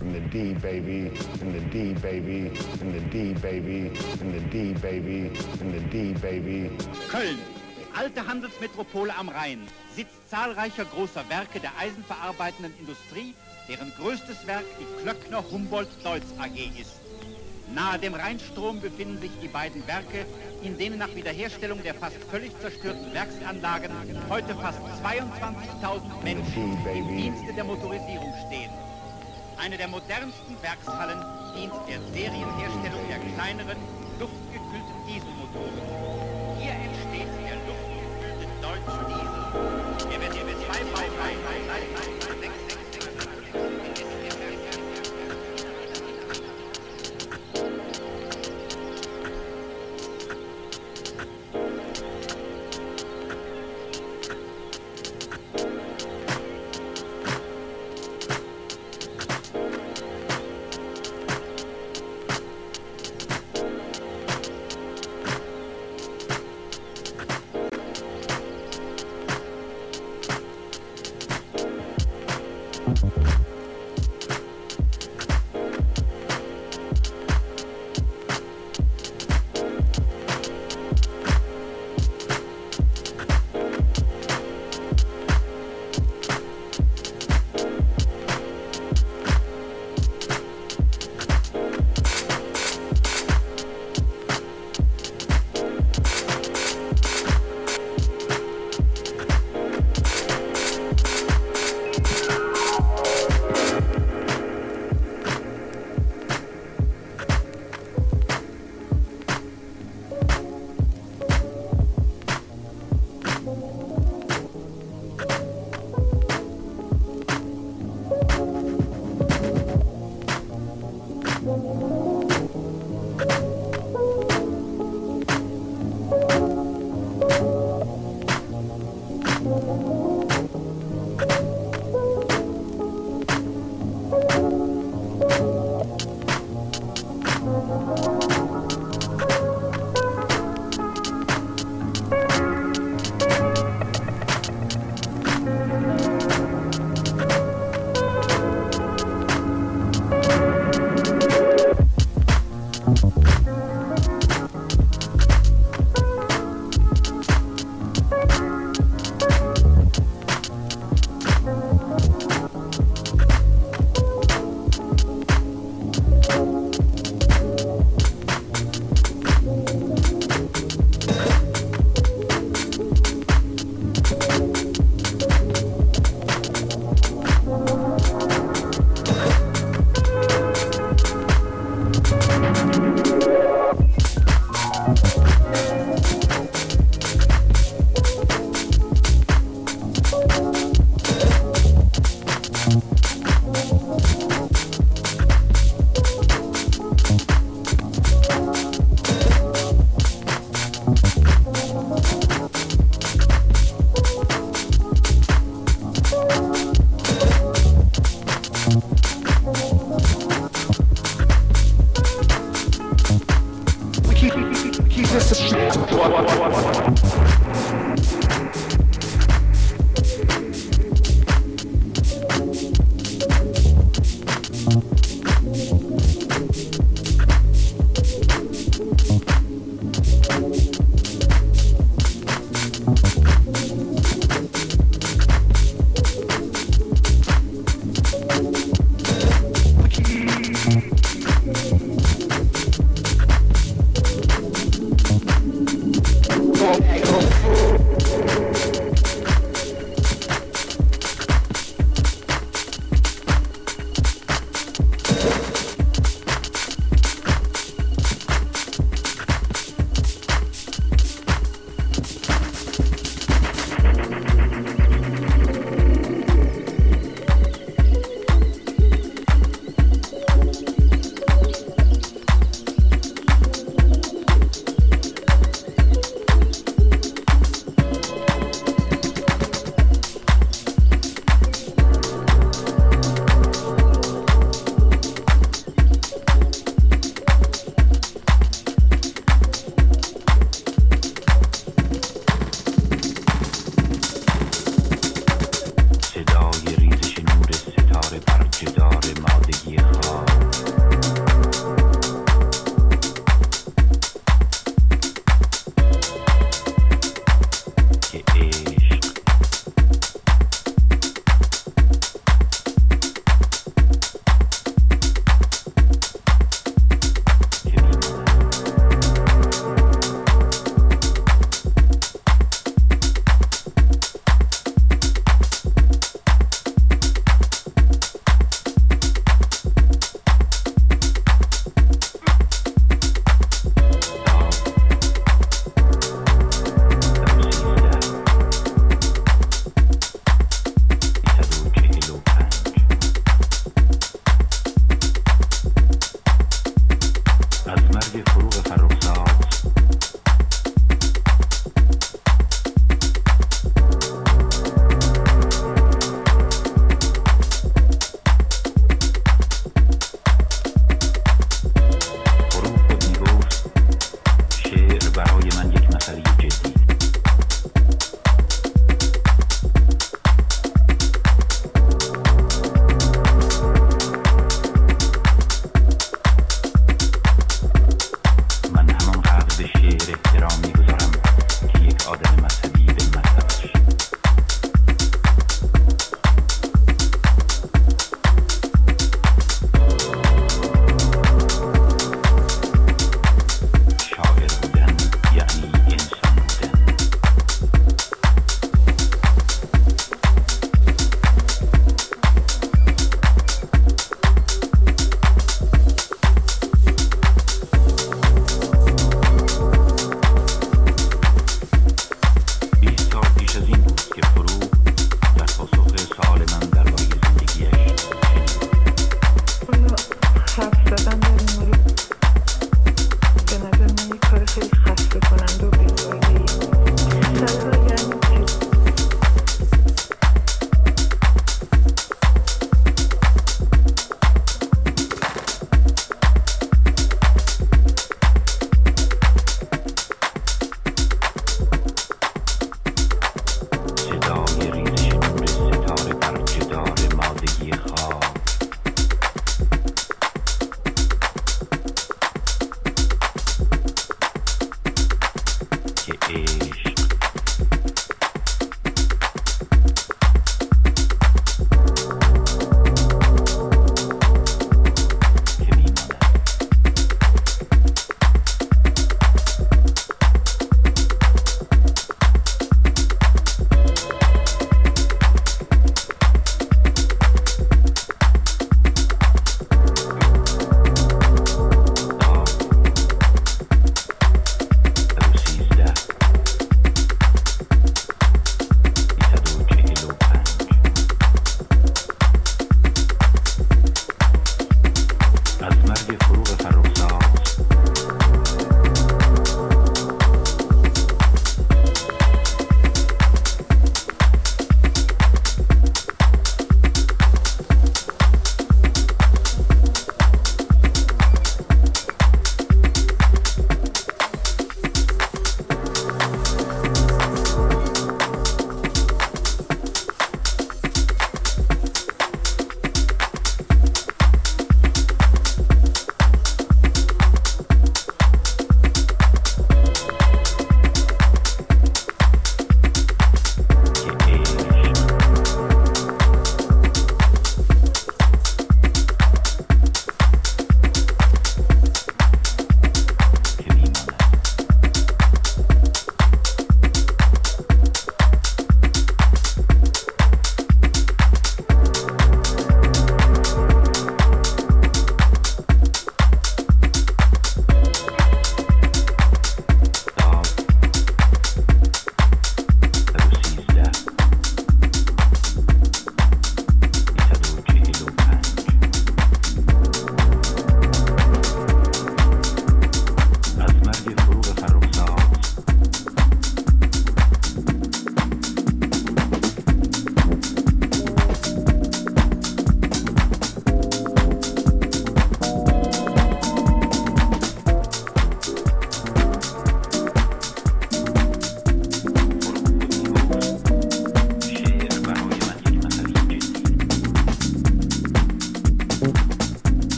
in the D baby, in the D baby, in the D baby, in the D baby, in the D baby. Köln, die alte Handelsmetropole am Rhein, Sitz zahlreicher großer Werke der eisenverarbeitenden Industrie, deren größtes Werk die Klöckner Humboldt Deutz AG ist. Nahe dem Rheinstrom befinden sich die beiden Werke, in denen nach Wiederherstellung der fast völlig zerstörten Werksanlagen heute fast 22.000 Menschen im Dienste der Motorisierung stehen. Eine der modernsten Werkshallen dient der Serienherstellung der kleineren, luftgekühlten Dieselmotoren.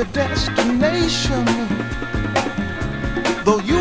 Your destination. Though you